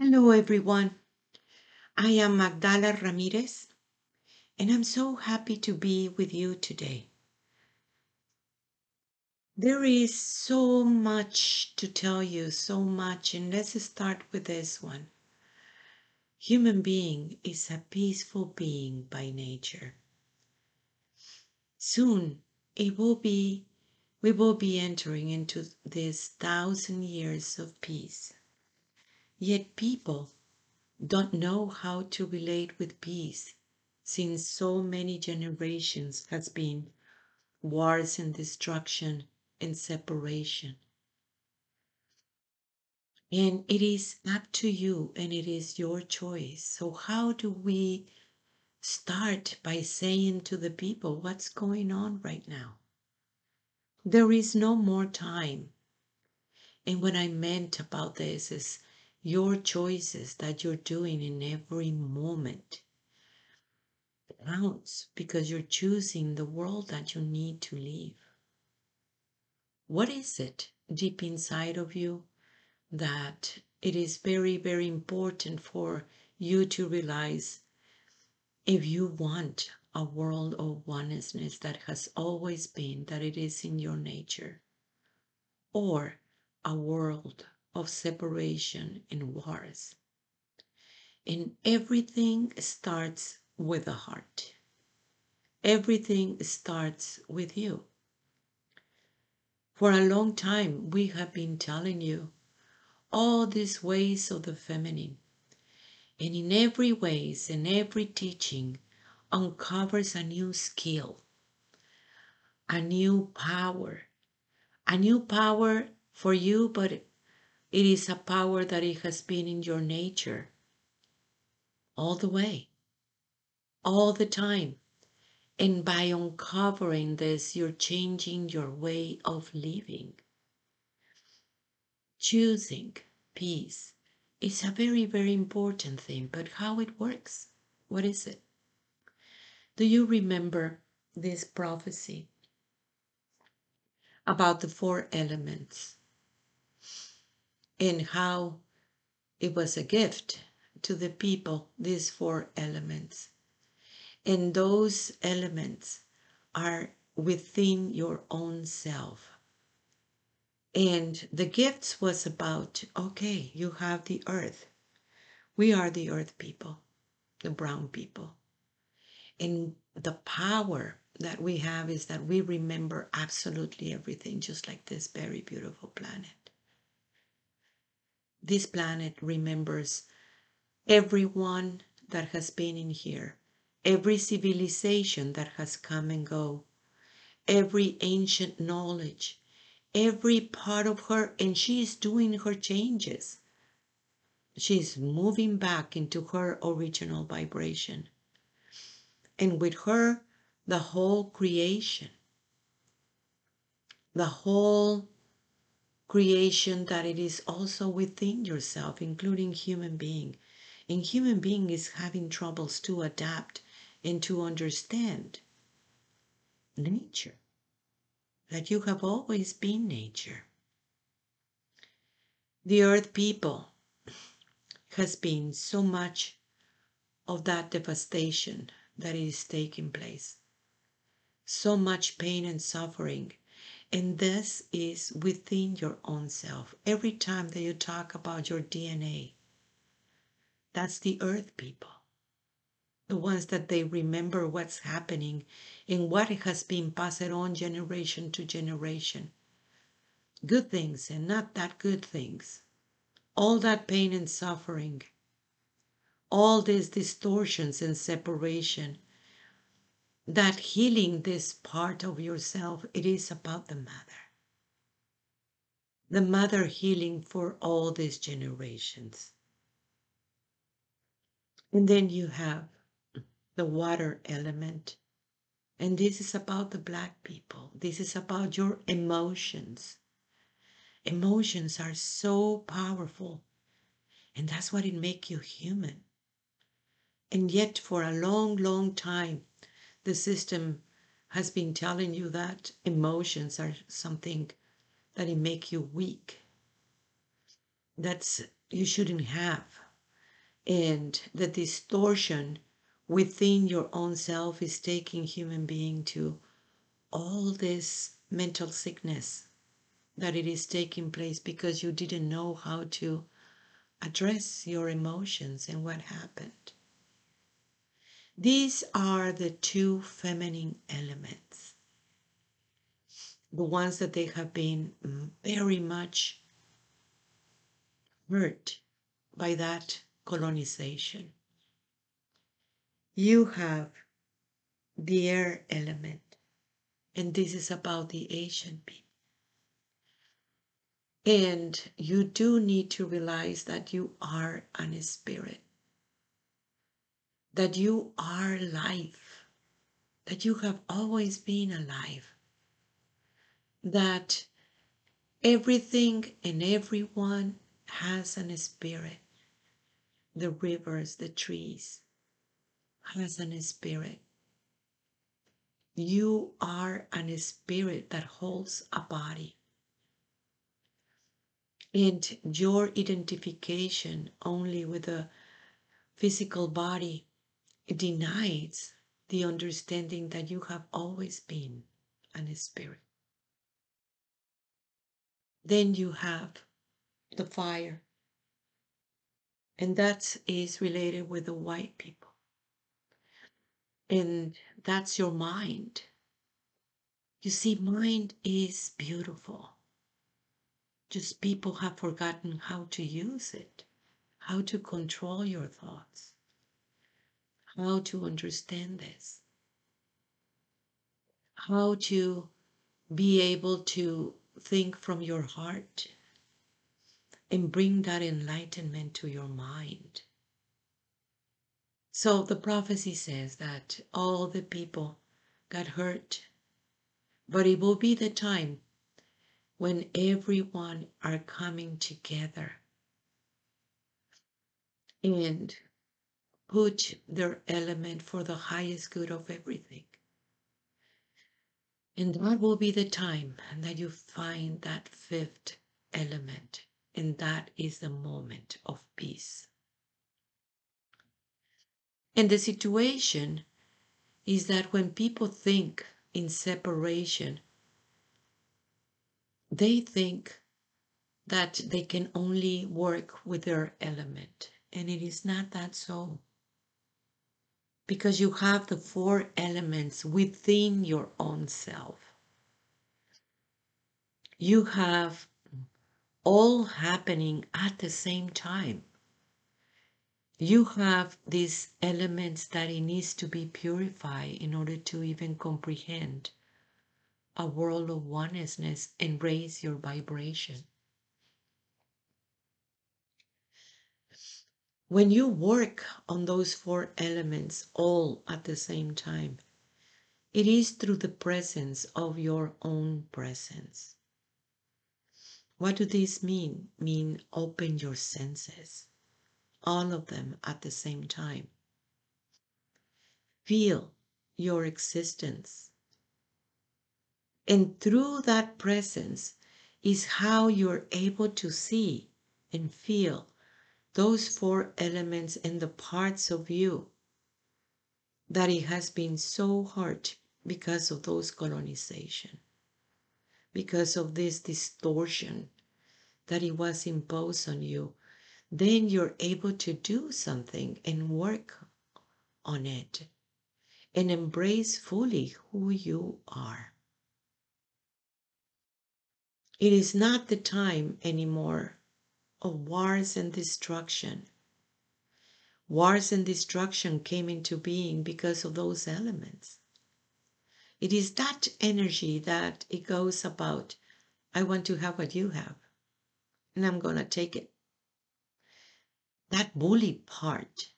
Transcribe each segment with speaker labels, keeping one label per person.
Speaker 1: Hello, everyone. I am Magdala Ramirez, and I'm so happy to be with you today. There is so much to tell you, so much, and let's start with this one. Human being is a peaceful being by nature. Soon it will be we will be entering into this thousand years of peace. Yet people don't know how to relate with peace since so many generations has been wars and destruction and separation. And it is up to you and it is your choice. So how do we start by saying to the people what's going on right now? There is no more time. And what I meant about this is your choices that you're doing in every moment counts because you're choosing the world that you need to live. What is it deep inside of you that it is very, very important for you to realize if you want a world of oneness that has always been, that it is in your nature, or a world of separation and wars. And everything starts with the heart. Everything starts with you. For a long time, we have been telling you all these ways of the feminine. And in every ways and every teaching uncovers a new skill, a new power, a new power for you, but it is a power that it has been in your nature all the way, all the time. And by uncovering this, you're changing your way of living. Choosing peace is a very, very important thing, but how it works, what is it? Do you remember this prophecy about the four elements? And how it was a gift to the people, these four elements. And those elements are within your own self. And the gifts was about okay, you have the earth. We are the earth people, the brown people. And the power that we have is that we remember absolutely everything, just like this very beautiful planet this planet remembers everyone that has been in here, every civilization that has come and go, every ancient knowledge, every part of her, and she is doing her changes. She's moving back into her original vibration. And with her, the whole creation, the whole creation that it is also within yourself, including human being. And human being is having troubles to adapt and to understand nature, that you have always been nature. The earth people has been so much of that devastation that is taking place. So much pain and suffering and this is within your own self. Every time that you talk about your DNA, that's the earth people. The ones that they remember what's happening and what has been passed on generation to generation. Good things and not that good things. All that pain and suffering. All these distortions and separation that healing this part of yourself, it is about the mother. The mother healing for all these generations. And then you have the water element. And this is about the black people. This is about your emotions. Emotions are so powerful. And that's what it makes you human. And yet for a long, long time, the system has been telling you that emotions are something that it make you weak. That's you shouldn't have and the distortion within your own self is taking human being to all this mental sickness that it is taking place because you didn't know how to address your emotions and what happened. These are the two feminine elements, the ones that they have been mm, very much hurt by that colonization. You have the air element, and this is about the Asian people. And you do need to realize that you are an spirit, that you are life, that you have always been alive, that everything and everyone has an spirit. The rivers, the trees, has an spirit. You are an spirit that holds a body and your identification only with a physical body denies the understanding that you have always been an spirit. Then you have the fire, and that is related with the white people. And that's your mind. You see, mind is beautiful just people have forgotten how to use it, how to control your thoughts, how to understand this, how to be able to think from your heart and bring that enlightenment to your mind. So the prophecy says that all the people got hurt, but it will be the time when everyone are coming together and put their element for the highest good of everything. And that will be the time that you find that fifth element, and that is the moment of peace. And the situation is that when people think in separation, they think that they can only work with their element, and it is not that so. Because you have the four elements within your own self. You have all happening at the same time. You have these elements that it needs to be purified in order to even comprehend a world of oneness and raise your vibration. When you work on those four elements all at the same time, it is through the presence of your own presence. What do these mean? Mean open your senses, all of them at the same time. Feel your existence and through that presence is how you're able to see and feel those four elements and the parts of you that it has been so hard because of those colonization, because of this distortion that it was imposed on you, then you're able to do something and work on it and embrace fully who you are. It is not the time anymore of wars and destruction. Wars and destruction came into being because of those elements. It is that energy that it goes about, I want to have what you have, and I'm going to take it. That bully part.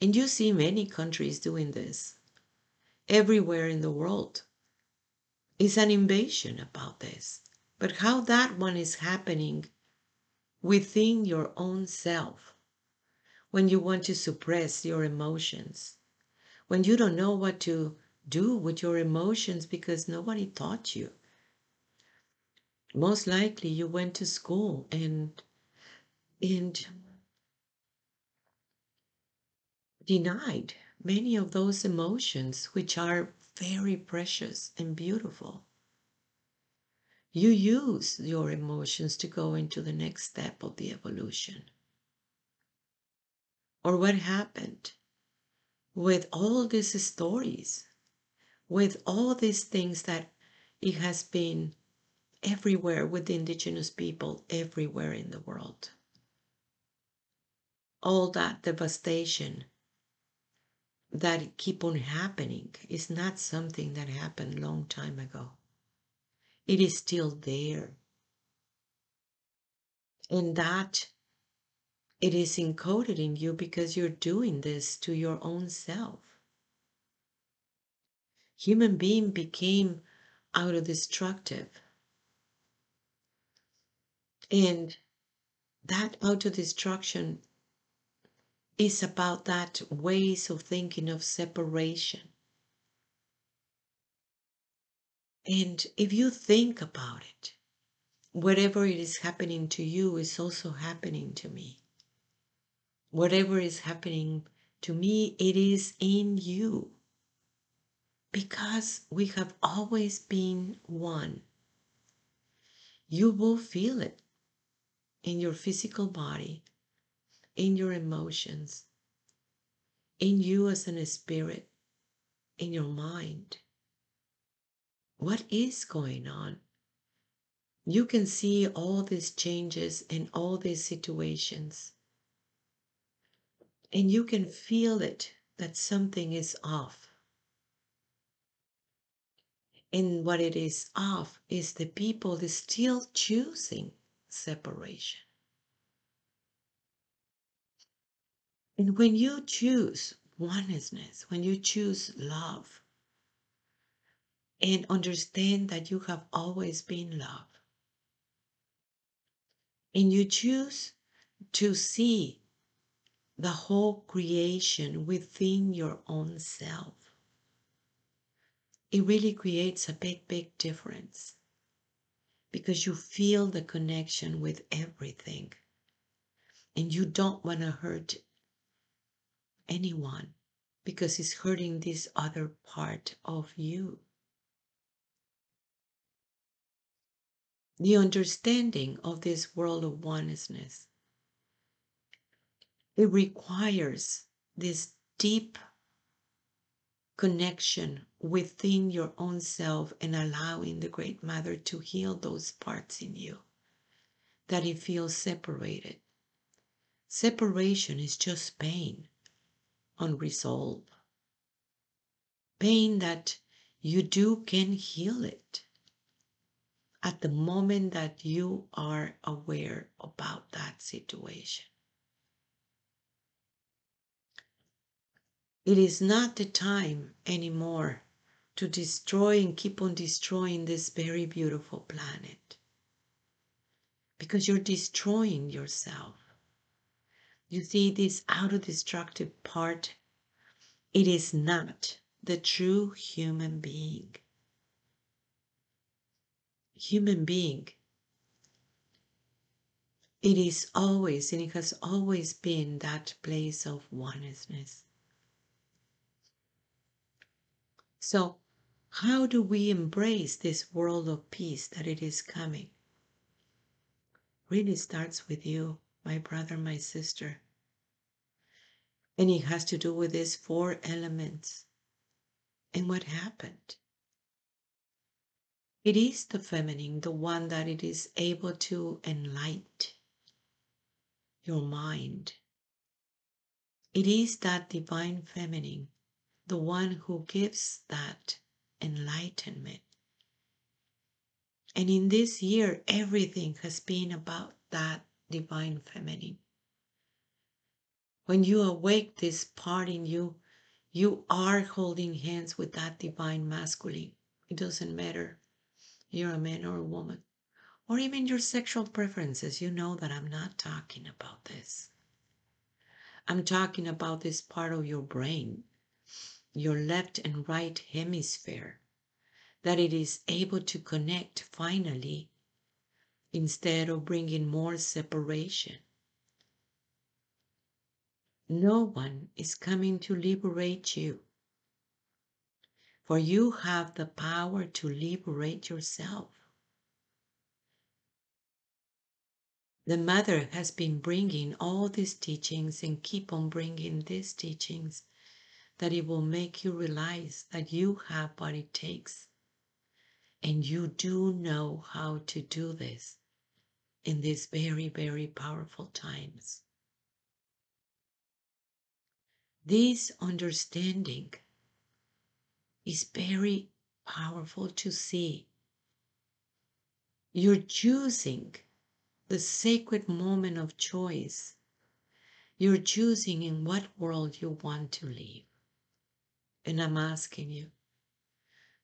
Speaker 1: And you see many countries doing this. Everywhere in the world It's an invasion about this but how that one is happening within your own self when you want to suppress your emotions, when you don't know what to do with your emotions because nobody taught you. Most likely you went to school and and denied many of those emotions which are very precious and beautiful. You use your emotions to go into the next step of the evolution. Or what happened with all these stories, with all these things that it has been everywhere with the indigenous people, everywhere in the world. All that devastation that keep on happening is not something that happened long time ago. It is still there. And that it is encoded in you because you're doing this to your own self. Human being became auto-destructive. And that auto-destruction is about that ways of thinking of separation. And if you think about it, whatever it is happening to you is also happening to me. Whatever is happening to me, it is in you. Because we have always been one. You will feel it in your physical body in your emotions, in you as an spirit, in your mind. What is going on? You can see all these changes in all these situations. And you can feel it that something is off. And what it is off is the people is still choosing separation. And when you choose oneness, when you choose love, and understand that you have always been love, and you choose to see the whole creation within your own self, it really creates a big, big difference because you feel the connection with everything. And you don't want to hurt anyone because it's hurting this other part of you. The understanding of this world of oneness, it requires this deep connection within your own self and allowing the Great Mother to heal those parts in you that it feels separated. Separation is just pain unresolved. Pain that you do can heal it at the moment that you are aware about that situation. It is not the time anymore to destroy and keep on destroying this very beautiful planet because you're destroying yourself. You see, this auto destructive part, it is not the true human being. Human being, it is always and it has always been that place of oneness. So, how do we embrace this world of peace that it is coming? Really starts with you my brother, my sister. And it has to do with these four elements. And what happened? It is the feminine, the one that it is able to enlighten your mind. It is that divine feminine, the one who gives that enlightenment. And in this year, everything has been about that divine feminine. When you awake this part in you, you are holding hands with that divine masculine. It doesn't matter you're a man or a woman, or even your sexual preferences. You know that I'm not talking about this. I'm talking about this part of your brain, your left and right hemisphere, that it is able to connect finally instead of bringing more separation. no one is coming to liberate you. For you have the power to liberate yourself. The mother has been bringing all these teachings and keep on bringing these teachings that it will make you realize that you have what it takes and you do know how to do this in these very, very powerful times. This understanding is very powerful to see. You're choosing the sacred moment of choice. You're choosing in what world you want to live. And I'm asking you,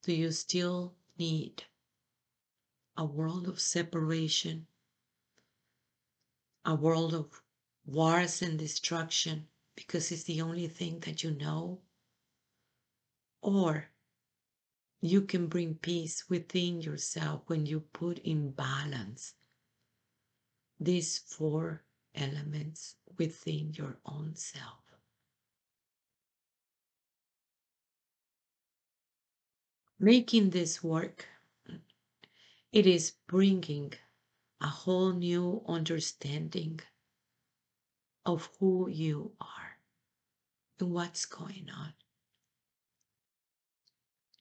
Speaker 1: do you still need a world of separation, a world of wars and destruction because it's the only thing that you know? Or you can bring peace within yourself when you put in balance these four elements within your own self. Making this work, it is bringing a whole new understanding of who you are and what's going on.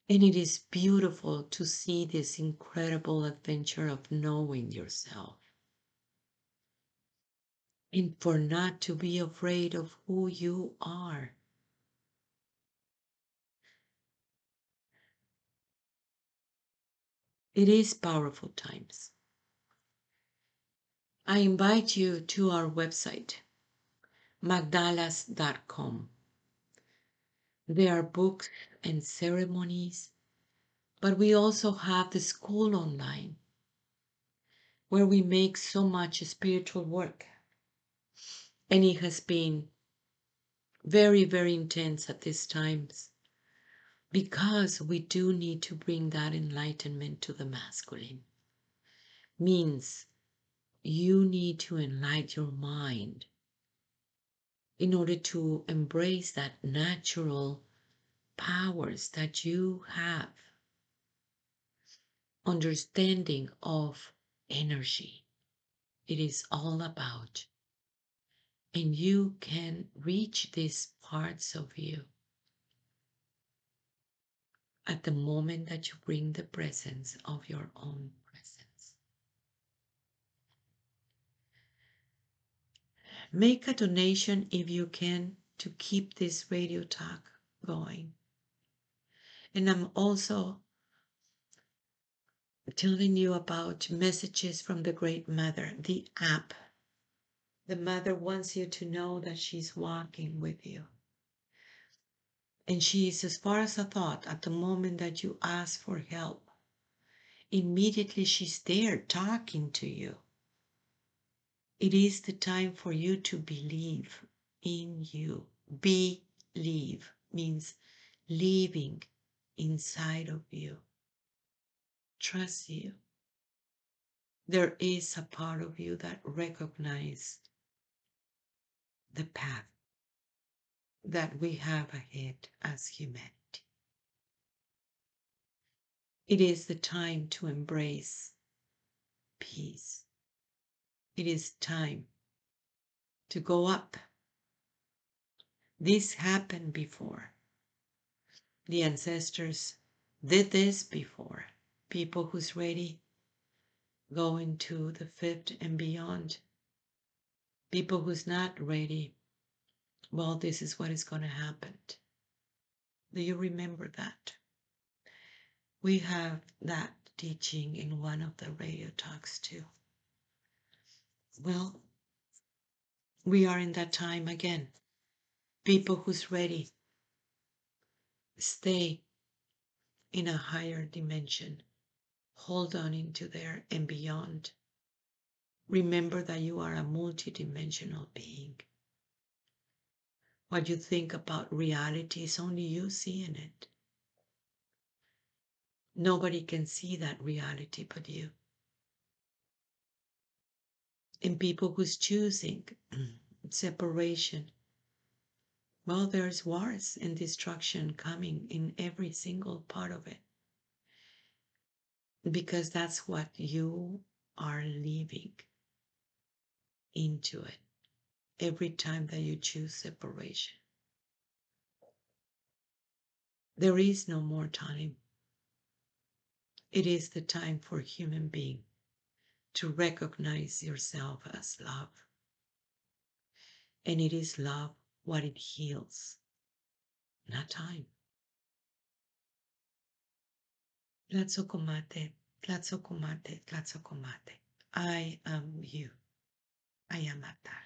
Speaker 1: And it is beautiful to see this incredible adventure of knowing yourself. And for not to be afraid of who you are. It is powerful times. I invite you to our website, magdalas.com. There are books and ceremonies, but we also have the school online where we make so much spiritual work. And it has been very, very intense at these times because we do need to bring that enlightenment to the masculine. Means you need to enlighten your mind in order to embrace that natural powers that you have. Understanding of energy. It is all about. And you can reach these parts of you. At the moment that you bring the presence of your own make a donation if you can to keep this radio talk going and I'm also telling you about messages from the Great Mother, the app. The Mother wants you to know that she's walking with you. And she is as far as a thought at the moment that you ask for help. Immediately she's there talking to you. It is the time for you to believe in you. Believe means living inside of you. Trust you. There is a part of you that recognizes the path that we have ahead as humanity. It is the time to embrace peace. It is time to go up. This happened before. The ancestors did this before. People who's ready go into the fifth and beyond. People who's not ready, well, this is what is going to happen. Do you remember that? We have that teaching in one of the radio talks too. Well, we are in that time again. People who's ready stay in a higher dimension. Hold on into there and beyond. Remember that you are a multidimensional being. What you think about reality is only you seeing it. Nobody can see that reality but you. And people who's choosing separation Well, there's wars and destruction coming in every single part of it. Because that's what you are living into it every time that you choose separation. There is no more time. It is the time for human being to recognize yourself as love. And it is love what it heals, not time. Tlatzokomate, tlatzokomate, tlatzokomate. I am you. I am Atar.